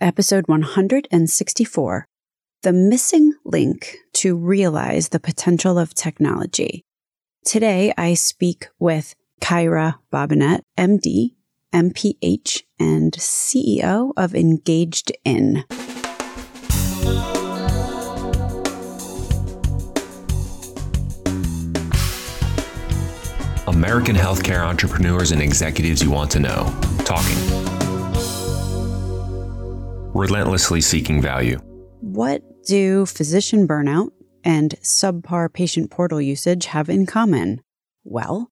episode 164 The Missing Link to Realize the Potential of Technology. Today, I speak with Kyra Bobinet, MD, MPH, and CEO of Engaged In. American healthcare entrepreneurs and executives you want to know. Talking. Relentlessly seeking value. What do physician burnout and subpar patient portal usage have in common? Well,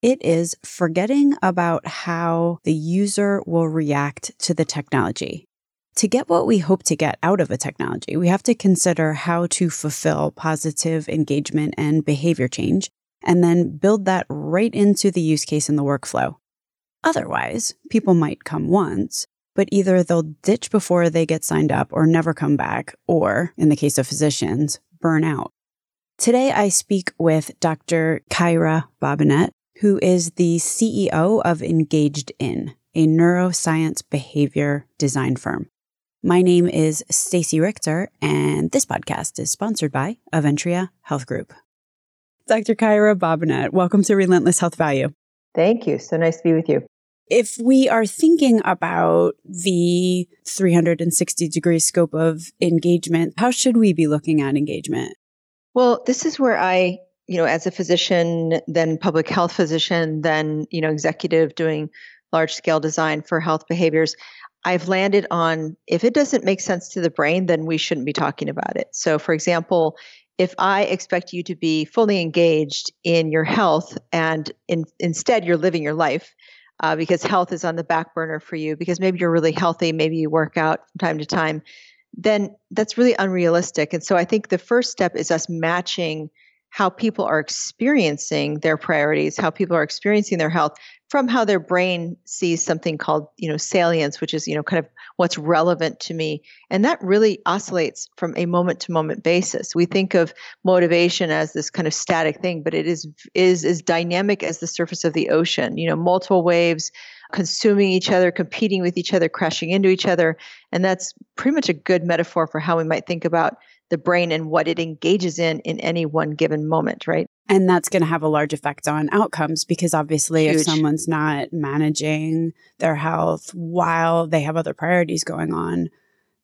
it is forgetting about how the user will react to the technology. To get what we hope to get out of a technology, we have to consider how to fulfill positive engagement and behavior change and then build that right into the use case in the workflow. Otherwise, people might come once, but either they'll ditch before they get signed up or never come back, or, in the case of physicians, burn out. Today, I speak with Dr. Kyra Bobinet, who is the CEO of Engaged In, a neuroscience behavior design firm. My name is Stacey Richter, and this podcast is sponsored by Aventria Health Group. Dr. Kyra Bobinet, welcome to Relentless Health Value. Thank you. So nice to be with you. If we are thinking about the 360 degree scope of engagement, how should we be looking at engagement? Well, this is where I, you know, as a physician, then public health physician, then, you know, executive doing large scale design for health behaviors, I've landed on if it doesn't make sense to the brain, then we shouldn't be talking about it. So, for example, if I expect you to be fully engaged in your health and in, instead you're living your life uh, because health is on the back burner for you, because maybe you're really healthy, maybe you work out from time to time, then that's really unrealistic. And so I think the first step is us matching how people are experiencing their priorities, how people are experiencing their health from how their brain sees something called, you know, salience, which is, you know, kind of what's relevant to me. And that really oscillates from a moment to moment basis. We think of motivation as this kind of static thing, but it is is as dynamic as the surface of the ocean, you know, multiple waves consuming each other, competing with each other, crashing into each other. And that's pretty much a good metaphor for how we might think about the brain and what it engages in in any one given moment, right? And that's going to have a large effect on outcomes because obviously, Huge. if someone's not managing their health while they have other priorities going on,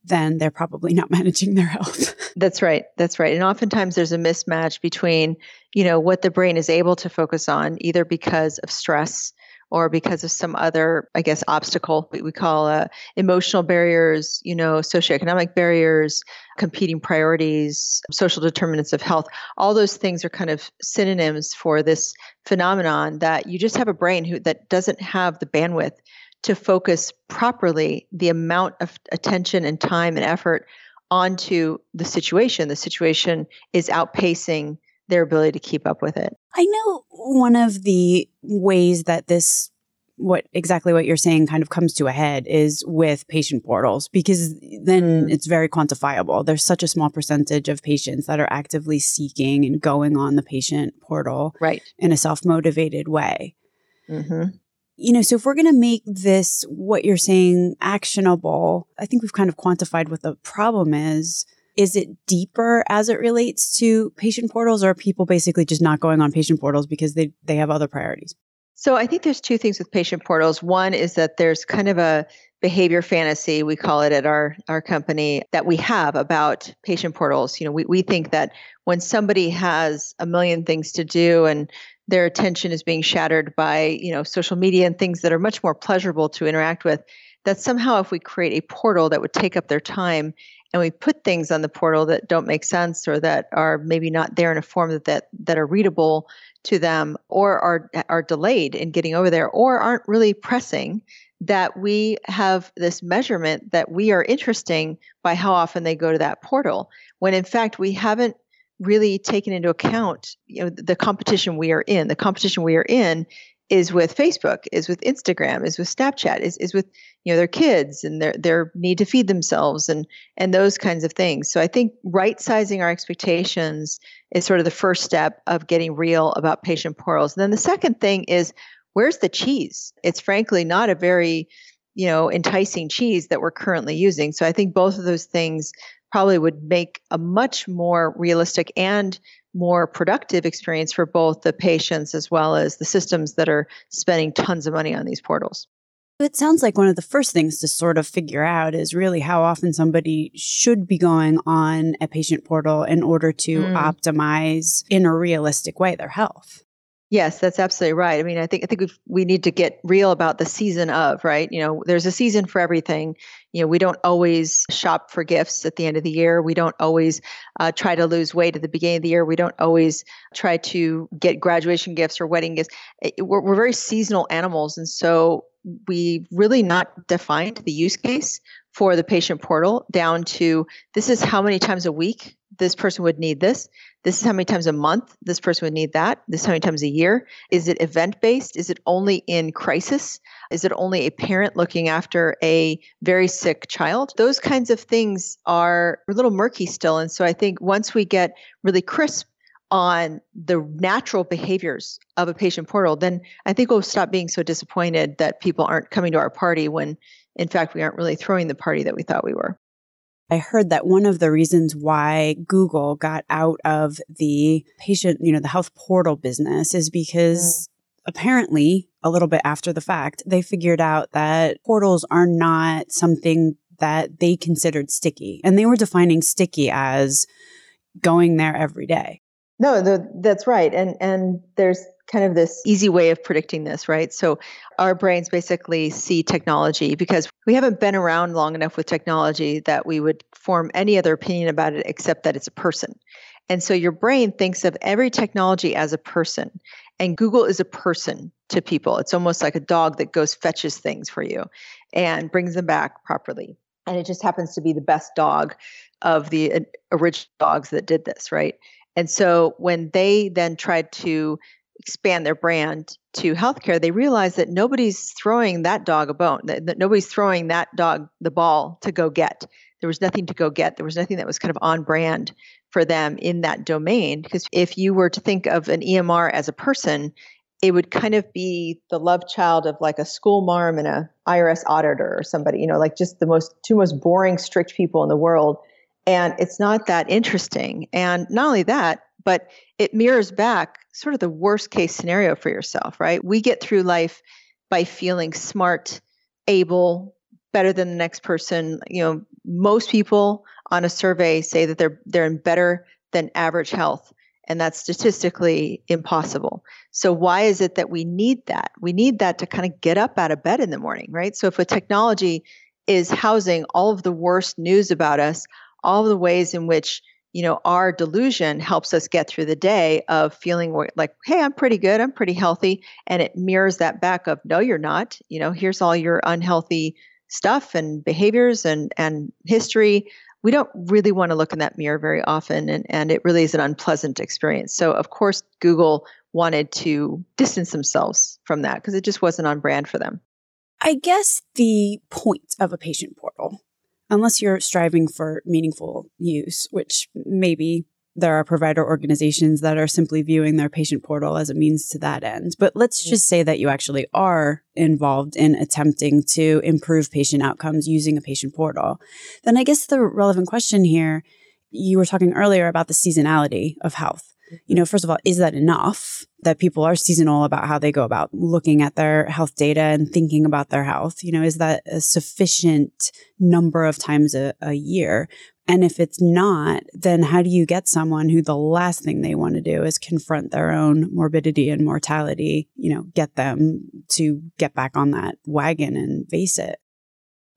then they're probably not managing their health. That's right. That's right. And oftentimes there's a mismatch between, you know, what the brain is able to focus on, either because of stress or because of some other, I guess, obstacle we call uh, emotional barriers, you know, socioeconomic barriers, competing priorities, social determinants of health. All those things are kind of synonyms for this phenomenon that you just have a brain who that doesn't have the bandwidth to focus properly the amount of attention and time and effort onto the situation. The situation is outpacing their ability to keep up with it. I know one of the ways that this what exactly what you're saying kind of comes to a head is with patient portals because then mm. it's very quantifiable. There's such a small percentage of patients that are actively seeking and going on the patient portal right. in a self motivated way. Mm-hmm. You know, so if we're going to make this what you're saying actionable, I think we've kind of quantified what the problem is is it deeper as it relates to patient portals or are people basically just not going on patient portals because they, they have other priorities? So I think there's two things with patient portals. One is that there's kind of a behavior fantasy, we call it at our, our company, that we have about patient portals. You know, we, we think that when somebody has a million things to do and their attention is being shattered by, you know, social media and things that are much more pleasurable to interact with, that somehow if we create a portal that would take up their time and we put things on the portal that don't make sense or that are maybe not there in a form that that, that are readable to them or are are delayed in getting over there or aren't really pressing that we have this measurement that we are interesting by how often they go to that portal. When in fact we haven't really taken into account you know the competition we are in. The competition we are in is with Facebook, is with Instagram, is with Snapchat, is, is with you know their kids and their their need to feed themselves and and those kinds of things. So I think right sizing our expectations is sort of the first step of getting real about patient portals. And then the second thing is where's the cheese? It's frankly not a very you know, enticing cheese that we're currently using. So I think both of those things probably would make a much more realistic and more productive experience for both the patients as well as the systems that are spending tons of money on these portals. It sounds like one of the first things to sort of figure out is really how often somebody should be going on a patient portal in order to mm. optimize in a realistic way their health. Yes, that's absolutely right. I mean, I think I think we we need to get real about the season of right. You know, there's a season for everything. You know, we don't always shop for gifts at the end of the year. We don't always uh, try to lose weight at the beginning of the year. We don't always try to get graduation gifts or wedding gifts. We're, we're very seasonal animals, and so we really not defined the use case for the patient portal down to this is how many times a week this person would need this. This is how many times a month this person would need that. This is how many times a year. Is it event based? Is it only in crisis? Is it only a parent looking after a very sick child? Those kinds of things are a little murky still. And so I think once we get really crisp on the natural behaviors of a patient portal, then I think we'll stop being so disappointed that people aren't coming to our party when, in fact, we aren't really throwing the party that we thought we were. I heard that one of the reasons why Google got out of the patient, you know, the health portal business is because mm. apparently, a little bit after the fact, they figured out that portals are not something that they considered sticky. And they were defining sticky as going there every day. No, the, that's right. And and there's kind of this easy way of predicting this, right? So our brains basically see technology because we haven't been around long enough with technology that we would form any other opinion about it except that it's a person. And so your brain thinks of every technology as a person. And Google is a person to people. It's almost like a dog that goes fetches things for you and brings them back properly. And it just happens to be the best dog of the uh, original dogs that did this, right? And so when they then tried to expand their brand to healthcare, they realized that nobody's throwing that dog a bone, that, that, nobody's throwing that dog the ball to go get. There was nothing to go get. There was nothing that was kind of on brand for them in that domain. Because if you were to think of an EMR as a person, it would kind of be the love child of like a school marm and a IRS auditor or somebody, you know, like just the most two most boring, strict people in the world and it's not that interesting. And not only that, but it mirrors back sort of the worst case scenario for yourself, right? We get through life by feeling smart, able, better than the next person. You know, most people on a survey say that they're they're in better than average health and that's statistically impossible. So why is it that we need that? We need that to kind of get up out of bed in the morning, right? So if a technology is housing all of the worst news about us, all the ways in which you know our delusion helps us get through the day of feeling like hey i'm pretty good i'm pretty healthy and it mirrors that back of no you're not. You know here's all your unhealthy stuff and behaviors and and history. We don't really want to look in that mirror very often and, and it really is an unpleasant experience. So of course google wanted to distance themselves from that because it just wasn't on brand for them. I guess the point of a patient portal unless you're striving for meaningful use, which maybe there are provider organizations that are simply viewing their patient portal as a means to that end. But let's just say that you actually are involved in attempting to improve patient outcomes using a patient portal. Then I guess the relevant question here you were talking earlier about the seasonality of health you know, first of all, is that enough that people are seasonal about how they go about looking at their health data and thinking about their health? You know, is that a sufficient number of times a, a year? And if it's not, then how do you get someone who the last thing they want to do is confront their own morbidity and mortality, you know, get them to get back on that wagon and face it?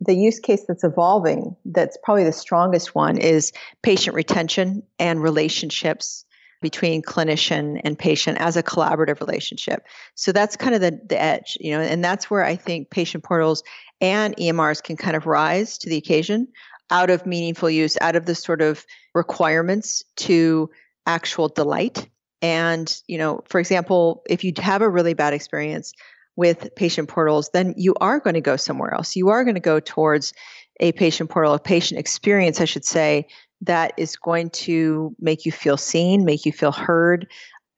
the use case that's evolving that's probably the strongest one is patient retention and relationships between clinician and patient as a collaborative relationship. So that's kind of the, the edge, you know, and that's where I think patient portals and EMRs can kind of rise to the occasion out of meaningful use, out of the sort of requirements to actual delight. And, you know, for example, if you have a really bad experience with patient portals, then you are going to go somewhere else. You are going to go towards a patient portal, a patient experience, I should say, that is going to make you feel seen, make you feel heard,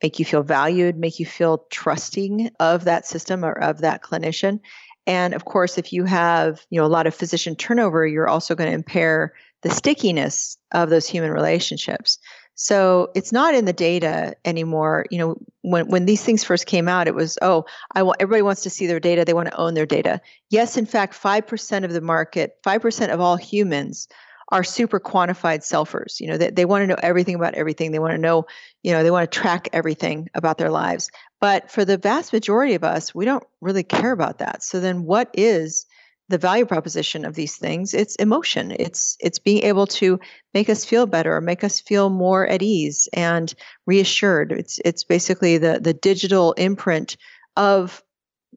make you feel valued, make you feel trusting of that system or of that clinician. And of course, if you have, you know, a lot of physician turnover, you're also going to impair the stickiness of those human relationships. So it's not in the data anymore. You know, when when these things first came out, it was oh, I want everybody wants to see their data. They want to own their data. Yes, in fact, five percent of the market, five percent of all humans are super quantified selfers. You know, they, they want to know everything about everything. They want to know, you know, they want to track everything about their lives. But for the vast majority of us, we don't really care about that. So then what is the value proposition of these things it's emotion it's it's being able to make us feel better make us feel more at ease and reassured it's it's basically the the digital imprint of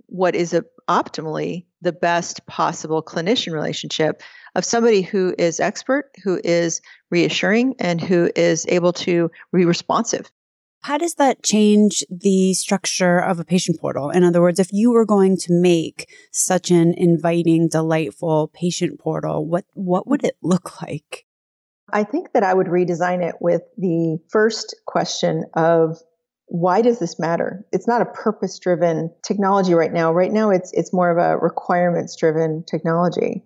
what is a, optimally the best possible clinician relationship of somebody who is expert who is reassuring and who is able to be responsive how does that change the structure of a patient portal? In other words, if you were going to make such an inviting, delightful patient portal, what, what would it look like? I think that I would redesign it with the first question of why does this matter? It's not a purpose driven technology right now. Right now it's it's more of a requirements driven technology.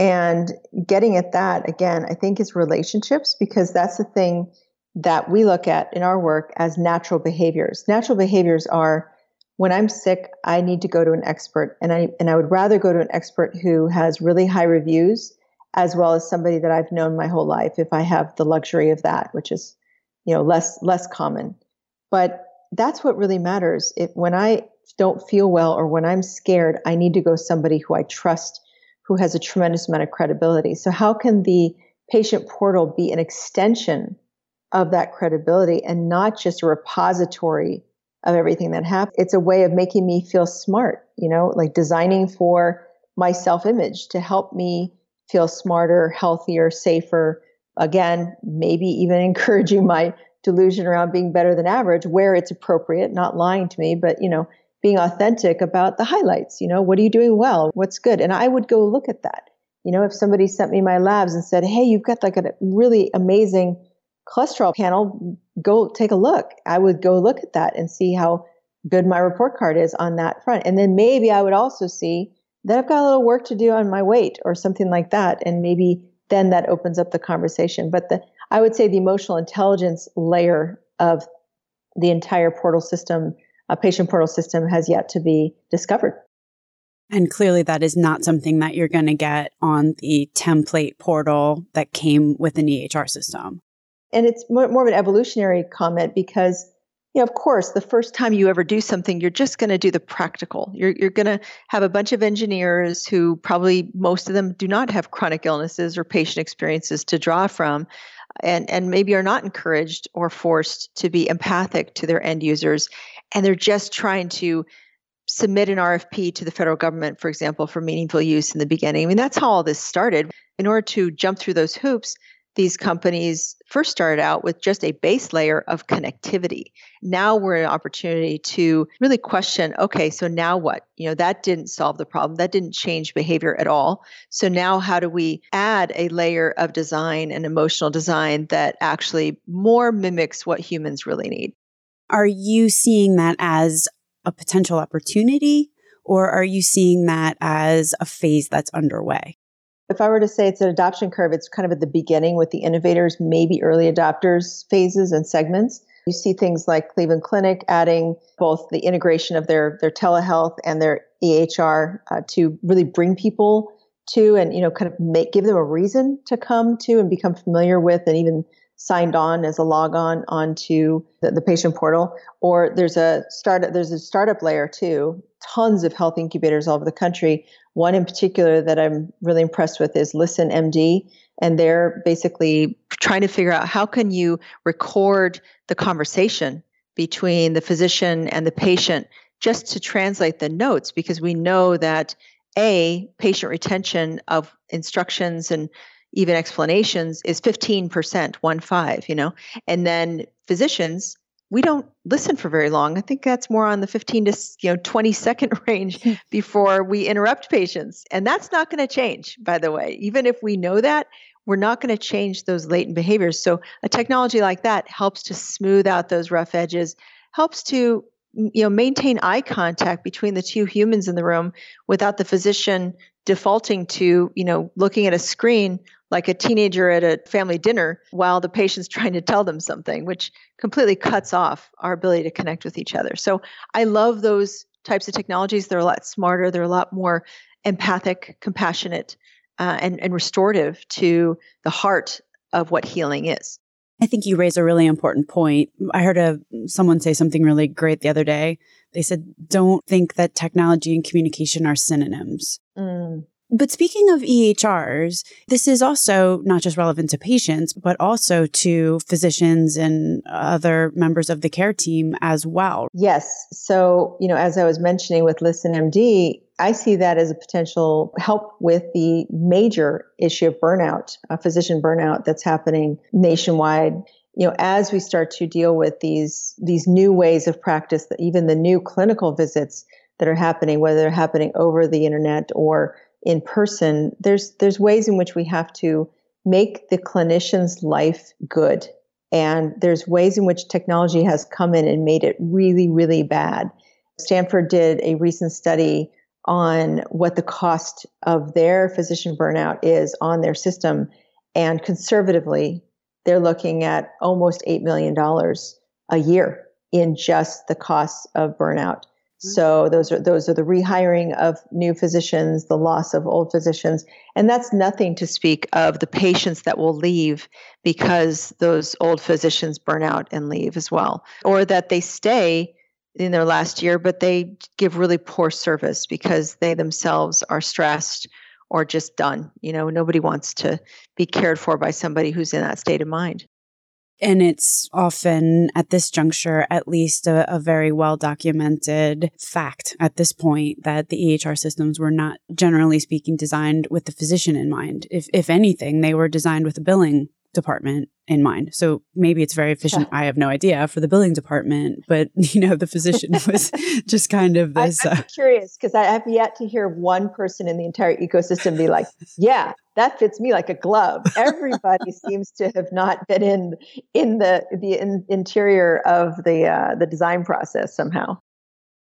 And getting at that again, I think is relationships because that's the thing that we look at in our work as natural behaviors. Natural behaviors are when I'm sick, I need to go to an expert, and I and I would rather go to an expert who has really high reviews, as well as somebody that I've known my whole life. If I have the luxury of that, which is, you know, less less common, but that's what really matters. If when I don't feel well or when I'm scared, I need to go somebody who I trust, who has a tremendous amount of credibility. So how can the patient portal be an extension of that credibility and not just a repository of everything that happened. It's a way of making me feel smart, you know, like designing for my self image to help me feel smarter, healthier, safer. Again, maybe even encouraging my delusion around being better than average where it's appropriate, not lying to me, but, you know, being authentic about the highlights. You know, what are you doing well? What's good? And I would go look at that. You know, if somebody sent me my labs and said, hey, you've got like a really amazing cholesterol panel, go take a look. I would go look at that and see how good my report card is on that front. And then maybe I would also see that I've got a little work to do on my weight or something like that. And maybe then that opens up the conversation. But the, I would say the emotional intelligence layer of the entire portal system, a patient portal system, has yet to be discovered. And clearly, that is not something that you're going to get on the template portal that came with an EHR system. And it's more, more of an evolutionary comment because, you know, of course, the first time you ever do something, you're just going to do the practical. You're, you're going to have a bunch of engineers who probably most of them do not have chronic illnesses or patient experiences to draw from. And, and maybe are not encouraged or forced to be empathic to their end users. And they're just trying to submit an RFP to the federal government, for example, for meaningful use in the beginning. I mean, that's how all this started. In order to jump through those hoops, these companies first started out with just a base layer of connectivity. Now we're an opportunity to really question okay, so now what? You know, that didn't solve the problem, that didn't change behavior at all. So now how do we add a layer of design and emotional design that actually more mimics what humans really need? Are you seeing that as a potential opportunity? Or are you seeing that as a phase that's underway? If I were to say it's an adoption curve, it's kind of at the beginning with the innovators, maybe early adopters phases and segments. You see things like Cleveland Clinic adding both the integration of their their telehealth and their EHR uh, to really bring people to and you know kind of make give them a reason to come to and become familiar with and even signed on as a log on onto the, the patient portal or there's a startup there's a startup layer too tons of health incubators all over the country one in particular that i'm really impressed with is ListenMD and they're basically trying to figure out how can you record the conversation between the physician and the patient just to translate the notes because we know that a patient retention of instructions and even explanations is 15%, one five, you know. And then physicians, we don't listen for very long. I think that's more on the 15 to you know 20 second range before we interrupt patients. And that's not going to change, by the way. Even if we know that, we're not going to change those latent behaviors. So a technology like that helps to smooth out those rough edges, helps to you know maintain eye contact between the two humans in the room without the physician defaulting to you know looking at a screen like a teenager at a family dinner while the patient's trying to tell them something which completely cuts off our ability to connect with each other so i love those types of technologies they're a lot smarter they're a lot more empathic compassionate uh, and, and restorative to the heart of what healing is I think you raise a really important point. I heard a, someone say something really great the other day. They said, don't think that technology and communication are synonyms. Mm. But speaking of EHRs, this is also not just relevant to patients, but also to physicians and other members of the care team as well. Yes. So, you know, as I was mentioning with ListenMD, I see that as a potential help with the major issue of burnout, a physician burnout that's happening nationwide. You know, as we start to deal with these these new ways of practice, even the new clinical visits that are happening, whether they're happening over the internet or in person, there's there's ways in which we have to make the clinician's life good. And there's ways in which technology has come in and made it really, really bad. Stanford did a recent study on what the cost of their physician burnout is on their system. And conservatively, they're looking at almost $8 million a year in just the costs of burnout. Mm-hmm. So those are those are the rehiring of new physicians, the loss of old physicians, and that's nothing to speak of the patients that will leave because those old physicians burn out and leave as well, or that they stay in their last year, but they give really poor service because they themselves are stressed or just done. You know, nobody wants to be cared for by somebody who's in that state of mind. And it's often at this juncture, at least a, a, very well documented fact at this point that the EHR systems were not generally speaking designed with the physician in mind. If, if anything, they were designed with a billing department in mind. So maybe it's very efficient. I have no idea for the billing department, but you know, the physician was just kind of this. I, am uh, curious because I have yet to hear one person in the entire ecosystem be like, "Yeah, that fits me like a glove." Everybody seems to have not been in in the the in, interior of the uh, the design process somehow.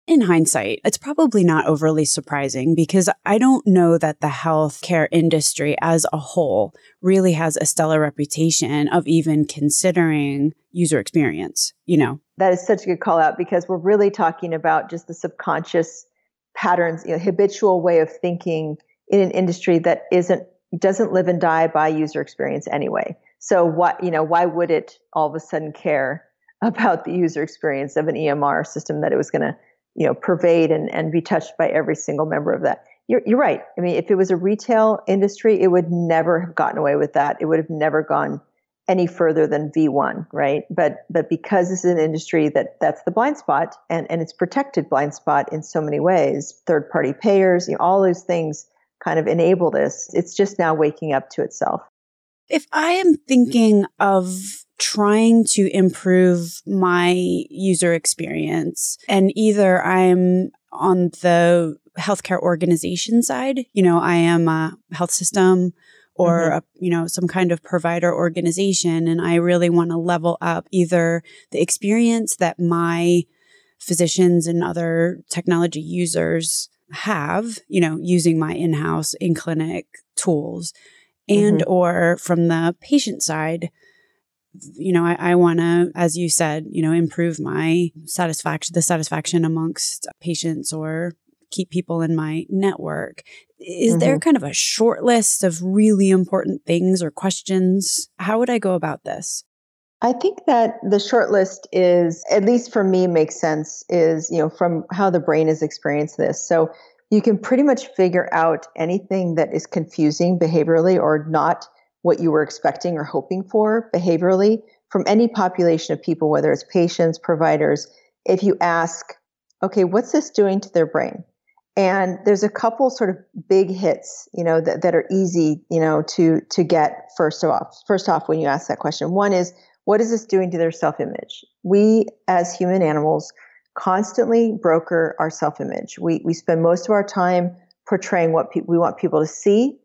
In hindsight, it's probably not overly surprising because I don't know that the healthcare industry as a whole really has a stellar reputation of even considering user experience, you know. That is such a good call out because we're really talking about just the subconscious patterns, you know, habitual way of thinking in an industry that isn't doesn't live and die by user experience anyway. So what, you know, why would it all of a sudden care about the user experience of an EMR system that it was going to you know pervade and, and be touched by every single member of that. You're, you're right. I mean if it was a retail industry it would never have gotten away with that. It would have never gone any further than v1 right? But but because this is an industry that that's the blind spot and and it's protected blind spot in so many ways third party payers you know, all those things kind of enable this it's just now waking up to itself. If i am thinking of trying to improve my user experience. And either I'm on the healthcare organization side, you know, I am a health system or mm-hmm. a, you know some kind of provider organization and I really want to level up either the experience that my physicians and other technology users have, you know, using my in-house in-clinic tools and mm-hmm. or from the patient side you know, I, I want to, as you said, you know, improve my satisfaction, the satisfaction amongst patients or keep people in my network. Is mm-hmm. there kind of a short list of really important things or questions? How would I go about this? I think that the short list is, at least for me, makes sense, is, you know, from how the brain has experienced this. So you can pretty much figure out anything that is confusing behaviorally or not what you were expecting or hoping for behaviorally from any population of people, whether it's patients, providers, if you ask, okay, what's this doing to their brain? And there's a couple sort of big hits, you know, that, that are easy, you know, to to get first off. First off, when you ask that question, one is, what is this doing to their self-image? We as human animals constantly broker our self-image. We we spend most of our time portraying what pe- we want people to see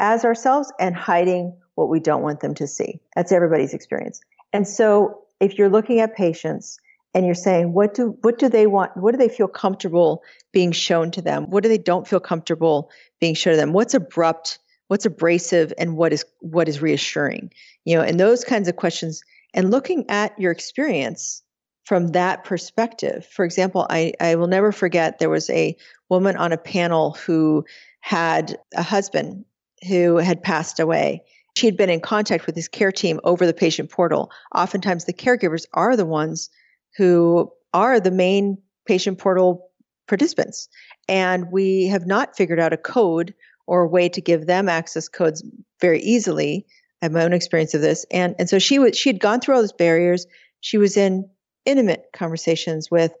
as ourselves and hiding what we don't want them to see. That's everybody's experience. And so if you're looking at patients and you're saying what do what do they want? What do they feel comfortable being shown to them? What do they don't feel comfortable being shown to them? What's abrupt what's abrasive and what is what is reassuring? You know and those kinds of questions and looking at your experience from that perspective. For example i i will never forget there was a woman on a panel who had a husband who had passed away she had been in contact with his care team over the patient portal oftentimes the caregivers are the ones who are the main patient portal participants. And we have not figured out a code or a way to give them access codes very easily. I have my own experience of this. And, and so she was she had gone through all those barriers. She was in intimate conversations with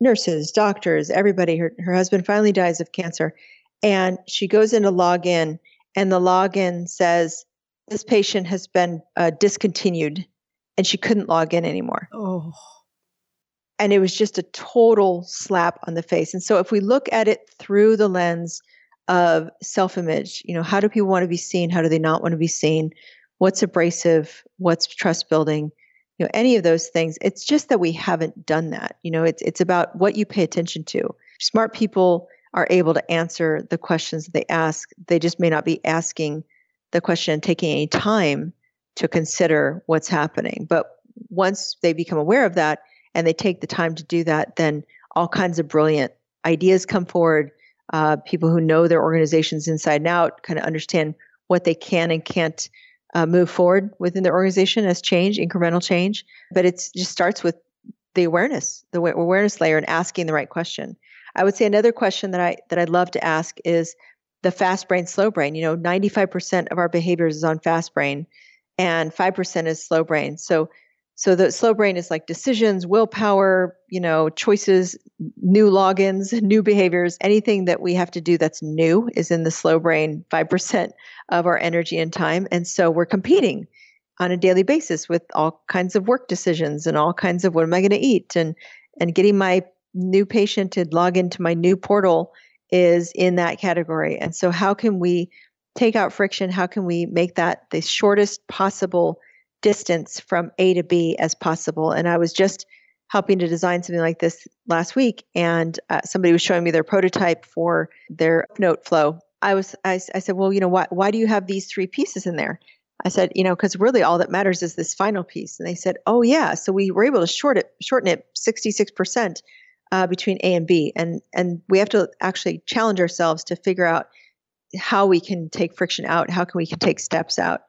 nurses, doctors, everybody. Her, her husband finally dies of cancer. And she goes in to log in, and the login says, This patient has been uh, discontinued, and she couldn't log in anymore. Oh and it was just a total slap on the face. And so if we look at it through the lens of self-image, you know, how do people want to be seen? How do they not want to be seen? What's abrasive? What's trust building? You know, any of those things. It's just that we haven't done that. You know, it's it's about what you pay attention to. Smart people are able to answer the questions that they ask. They just may not be asking the question and taking any time to consider what's happening. But once they become aware of that, and they take the time to do that, then all kinds of brilliant ideas come forward. Uh, people who know their organizations inside and out kind of understand what they can and can't uh, move forward within their organization as change, incremental change. But it just starts with the awareness, the awareness layer, and asking the right question. I would say another question that I that I'd love to ask is the fast brain, slow brain. You know, 95% of our behaviors is on fast brain, and 5% is slow brain. So so the slow brain is like decisions, willpower, you know, choices, new logins, new behaviors, anything that we have to do that's new is in the slow brain, 5% of our energy and time. And so we're competing on a daily basis with all kinds of work decisions and all kinds of what am I going to eat and and getting my new patient to log into my new portal is in that category. And so how can we take out friction? How can we make that the shortest possible distance from A to B as possible. And I was just helping to design something like this last week, and uh, somebody was showing me their prototype for their note flow. I was, I, I said, well, you know, why, why do you have these three pieces in there? I said, you know, because really all that matters is this final piece. And they said, oh yeah, so we were able to short it, shorten it 66% uh, between A and B, and and we have to actually challenge ourselves to figure out how we can take friction out, how can we can take steps out.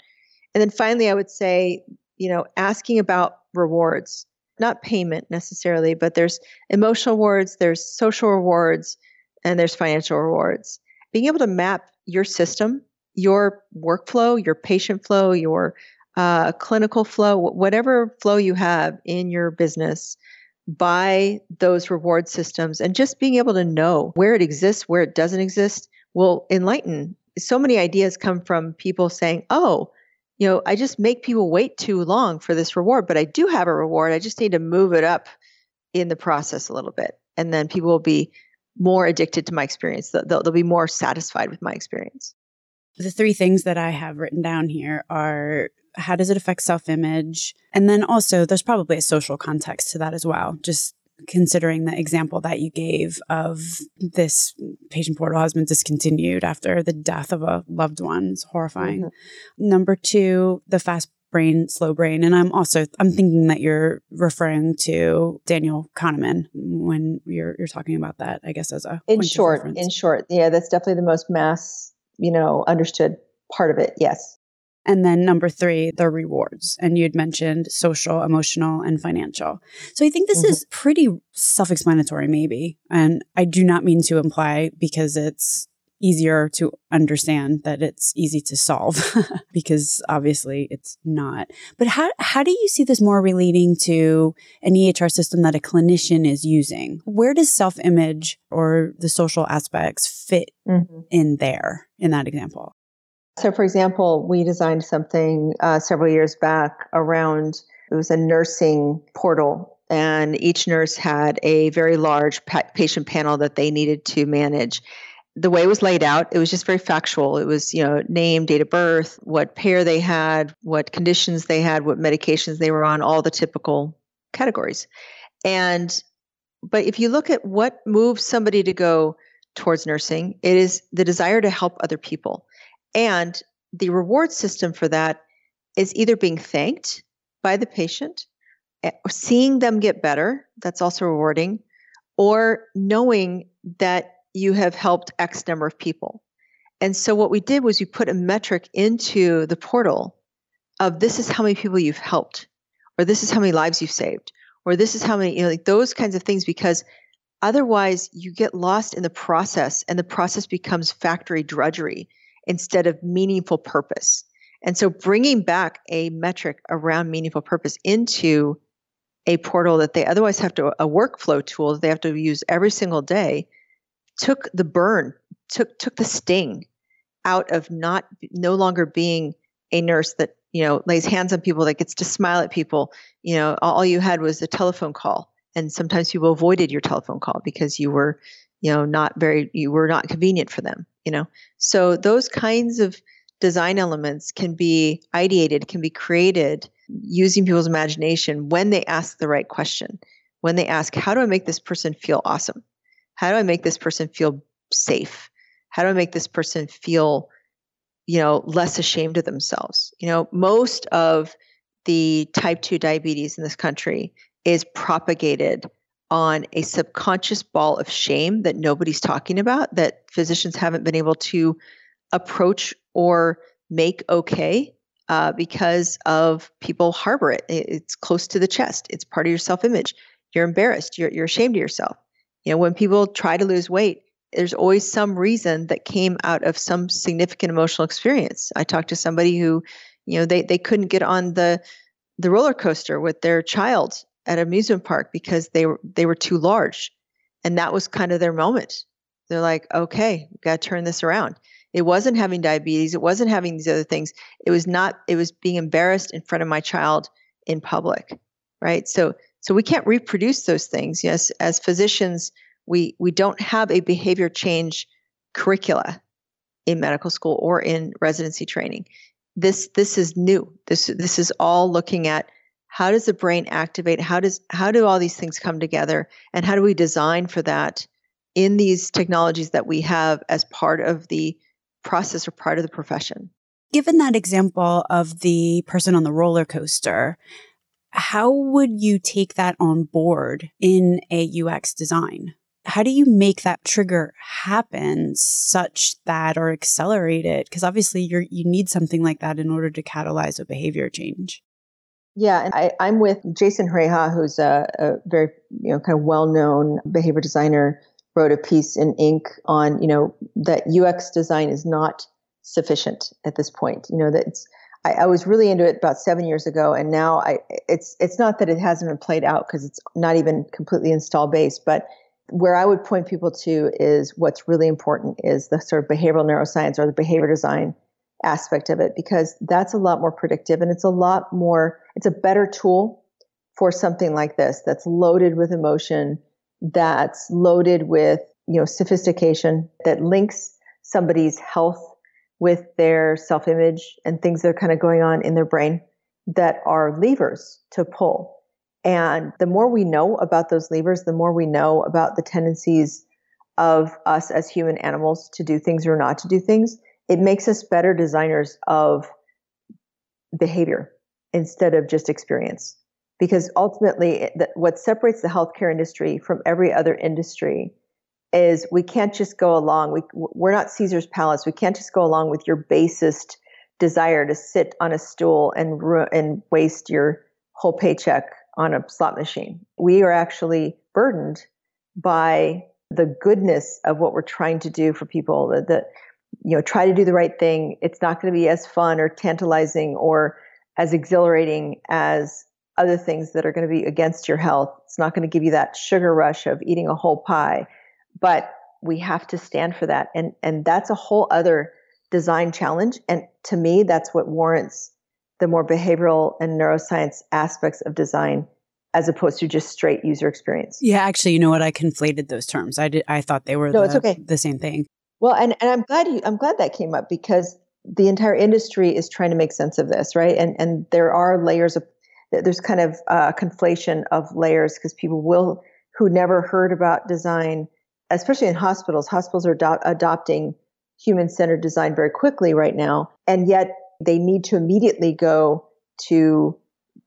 And then finally, I would say, you know, asking about rewards, not payment necessarily, but there's emotional rewards, there's social rewards, and there's financial rewards. Being able to map your system, your workflow, your patient flow, your uh, clinical flow, whatever flow you have in your business by those reward systems and just being able to know where it exists, where it doesn't exist will enlighten. So many ideas come from people saying, oh, you know, I just make people wait too long for this reward, but I do have a reward. I just need to move it up in the process a little bit. And then people will be more addicted to my experience. They'll, they'll be more satisfied with my experience. The three things that I have written down here are how does it affect self image? And then also, there's probably a social context to that as well. Just considering the example that you gave of this patient portal has been discontinued after the death of a loved one. It's horrifying. Mm-hmm. Number two, the fast brain, slow brain. And I'm also I'm thinking that you're referring to Daniel Kahneman when you're you're talking about that, I guess as a in short, in short. Yeah, that's definitely the most mass, you know, understood part of it. Yes. And then number three, the rewards. And you'd mentioned social, emotional, and financial. So I think this mm-hmm. is pretty self explanatory, maybe. And I do not mean to imply because it's easier to understand that it's easy to solve because obviously it's not. But how, how do you see this more relating to an EHR system that a clinician is using? Where does self image or the social aspects fit mm-hmm. in there in that example? So, for example, we designed something uh, several years back around it was a nursing portal, and each nurse had a very large pa- patient panel that they needed to manage. The way it was laid out, it was just very factual. It was, you know, name, date of birth, what pair they had, what conditions they had, what medications they were on, all the typical categories. And but if you look at what moves somebody to go towards nursing, it is the desire to help other people. And the reward system for that is either being thanked by the patient, eh, seeing them get better, that's also rewarding, or knowing that you have helped X number of people. And so what we did was we put a metric into the portal of this is how many people you've helped, or this is how many lives you've saved, or this is how many, you know, like those kinds of things, because otherwise you get lost in the process and the process becomes factory drudgery instead of meaningful purpose. And so bringing back a metric around meaningful purpose into a portal that they otherwise have to, a workflow tool that they have to use every single day took the burn, took, took the sting out of not, no longer being a nurse that, you know, lays hands on people, that gets to smile at people. You know, all you had was a telephone call. And sometimes people avoided your telephone call because you were, you know, not very, you were not convenient for them, you know. So those kinds of design elements can be ideated, can be created using people's imagination when they ask the right question. When they ask, how do I make this person feel awesome? How do I make this person feel safe? How do I make this person feel, you know, less ashamed of themselves? You know, most of the type 2 diabetes in this country is propagated on a subconscious ball of shame that nobody's talking about, that physicians haven't been able to approach or make okay uh, because of people harbor it. It's close to the chest. It's part of your self image. You're embarrassed. You're, you're ashamed of yourself. You know, when people try to lose weight, there's always some reason that came out of some significant emotional experience. I talked to somebody who, you know, they, they couldn't get on the the roller coaster with their child an amusement park because they were they were too large. And that was kind of their moment. They're like, okay, got to turn this around. It wasn't having diabetes. It wasn't having these other things. It was not, it was being embarrassed in front of my child in public. Right. So, so we can't reproduce those things. Yes. As physicians, we, we don't have a behavior change curricula in medical school or in residency training. This, this is new. This, this is all looking at how does the brain activate? How does, how do all these things come together? And how do we design for that in these technologies that we have as part of the process or part of the profession. Given that example of the person on the roller coaster, how would you take that on board in a UX design? How do you make that trigger happen such that or accelerate it? Because obviously you you need something like that in order to catalyze a behavior change. Yeah, and I, am with Jason Hreha, who's a, a very you know kind of well known behavior designer wrote a piece in Inc. on, you know, that UX design is not sufficient at this point. You know, that it's, I, I was really into it about seven years ago, and now I, it's, it's not that it hasn't been played out because it's not even completely install based, but where I would point people to is what's really important is the sort of behavioral neuroscience or the behavior design aspect of it, because that's a lot more predictive and it's a lot more, it's a better tool for something like this that's loaded with emotion that's loaded with you know sophistication that links somebody's health with their self-image and things that are kind of going on in their brain that are levers to pull. And the more we know about those levers the more we know about the tendencies of us as human animals to do things or not to do things it makes us better designers of behavior instead of just experience. Because ultimately what separates the healthcare industry from every other industry is we can't just go along we, we're not caesar's palace. We can't just go along with your basest desire to sit on a stool and and waste your whole paycheck on a slot machine. We are actually burdened by the goodness of what we're trying to do for people that, that you know try to do the right thing it's not going to be as fun or tantalizing or as exhilarating as other things that are going to be against your health. It's not going to give you that sugar rush of eating a whole pie, but we have to stand for that. And, and that's a whole other design challenge. And to me, that's what warrants the more behavioral and neuroscience aspects of design as opposed to just straight user experience. Yeah, actually, you know what? I conflated those terms. I did. I thought they were no, the, it's okay. the same thing. Well, and, and I'm glad you, I'm glad that came up because the entire industry is trying to make sense of this, right? And and there are layers of there's kind of a conflation of layers because people will who never heard about design, especially in hospitals. Hospitals are do- adopting human centered design very quickly right now, and yet they need to immediately go to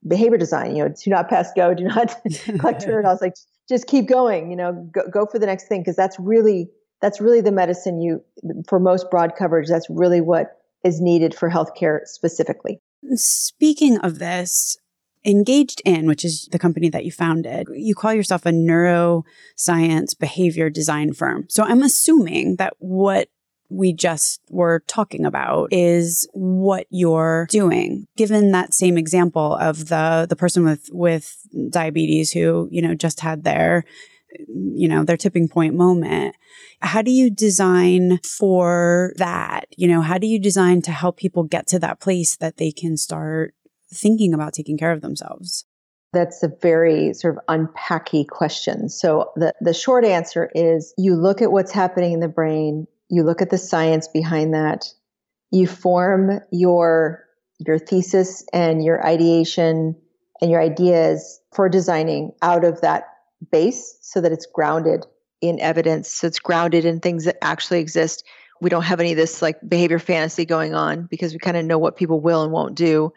behavior design. You know, do not pass go, do not collect turtles. Like just keep going. You know, go, go for the next thing because that's really that's really the medicine you for most broad coverage. That's really what is needed for healthcare specifically. Speaking of this, Engaged In, which is the company that you founded, you call yourself a neuroscience behavior design firm. So I'm assuming that what we just were talking about is what you're doing. Given that same example of the the person with with diabetes who, you know, just had their you know, their tipping point moment. How do you design for that? You know, how do you design to help people get to that place that they can start thinking about taking care of themselves? That's a very sort of unpacky question. So the, the short answer is you look at what's happening in the brain you look at the science behind that, you form your your thesis and your ideation and your ideas for designing out of that base so that it's grounded in evidence so it's grounded in things that actually exist we don't have any of this like behavior fantasy going on because we kind of know what people will and won't do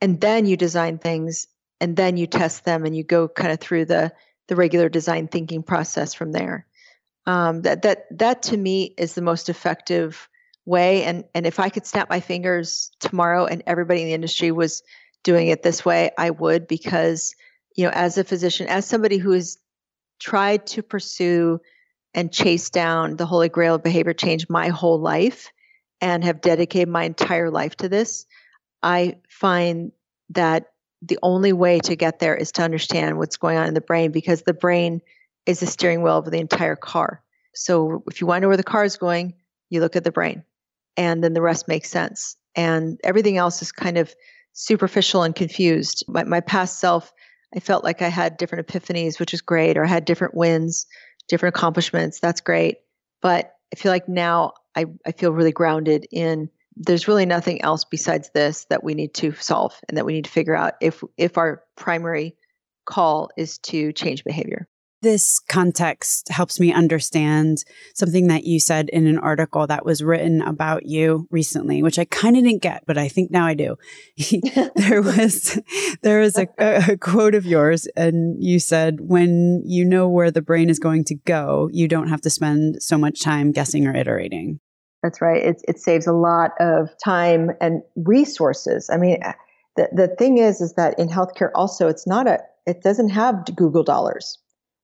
and then you design things and then you test them and you go kind of through the the regular design thinking process from there um, that that that to me is the most effective way. And and if I could snap my fingers tomorrow and everybody in the industry was doing it this way, I would because you know as a physician, as somebody who has tried to pursue and chase down the holy grail of behavior change my whole life and have dedicated my entire life to this, I find that the only way to get there is to understand what's going on in the brain because the brain is the steering wheel of the entire car. So if you want to know where the car is going, you look at the brain, and then the rest makes sense. And everything else is kind of superficial and confused. My, my past self, I felt like I had different epiphanies, which is great, or I had different wins, different accomplishments. That's great. But I feel like now I, I feel really grounded in there's really nothing else besides this that we need to solve and that we need to figure out if if our primary call is to change behavior. This context helps me understand something that you said in an article that was written about you recently, which I kind of didn't get, but I think now I do. there was there was a, a quote of yours, and you said, "When you know where the brain is going to go, you don't have to spend so much time guessing or iterating." That's right. It, it saves a lot of time and resources. I mean, uh, the, the thing is, is that in healthcare also, it's not a, it doesn't have Google dollars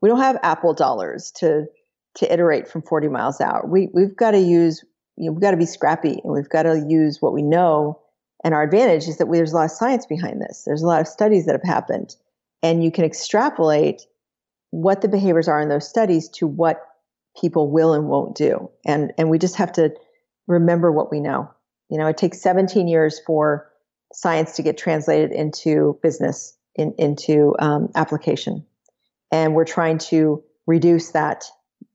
we don't have Apple dollars to to iterate from 40 miles out. We we've got to use you know, we've got to be scrappy and we've got to use what we know. And our advantage is that we, there's a lot of science behind this. There's a lot of studies that have happened, and you can extrapolate what the behaviors are in those studies to what people will and won't do. And and we just have to remember what we know. You know, it takes 17 years for science to get translated into business, in, into um, application and we're trying to reduce that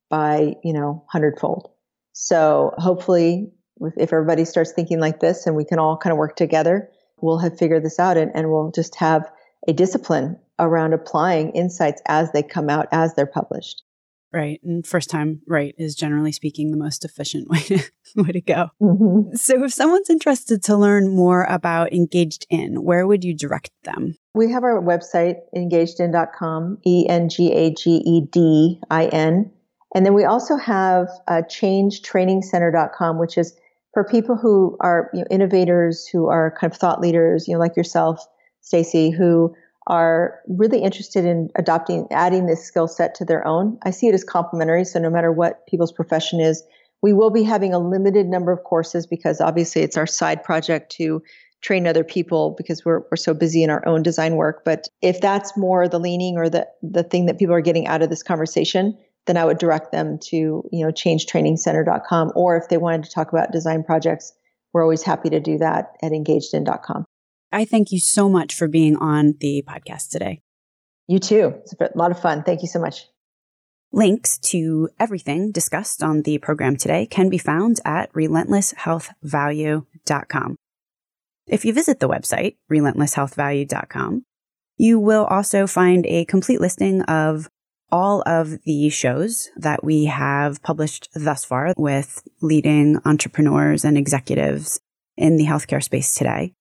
by you know hundredfold. So hopefully if everybody starts thinking like this and we can all kind of work together we'll have figured this out and, and we'll just have a discipline around applying insights as they come out as they're published Right. And first time right is generally speaking the most efficient way to, way to go. Mm-hmm. So if someone's interested to learn more about Engaged In, where would you direct them? We have our website, engagedin.com, E N G A G E D I N. And then we also have uh, changetrainingcenter.com, which is for people who are you know, innovators, who are kind of thought leaders, you know, like yourself, Stacey, who are really interested in adopting, adding this skill set to their own. I see it as complementary. So no matter what people's profession is, we will be having a limited number of courses because obviously it's our side project to train other people because we're, we're so busy in our own design work. But if that's more the leaning or the, the thing that people are getting out of this conversation, then I would direct them to, you know, changetrainingcenter.com. Or if they wanted to talk about design projects, we're always happy to do that at engagedin.com. I thank you so much for being on the podcast today. You too. It's a lot of fun. Thank you so much. Links to everything discussed on the program today can be found at relentlesshealthvalue.com. If you visit the website, relentlesshealthvalue.com, You will also find a complete listing of all of the shows that we have published thus far with leading entrepreneurs and executives in the healthcare space today.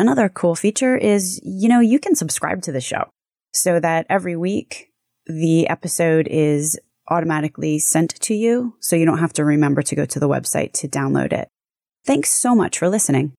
Another cool feature is, you know, you can subscribe to the show so that every week the episode is automatically sent to you. So you don't have to remember to go to the website to download it. Thanks so much for listening.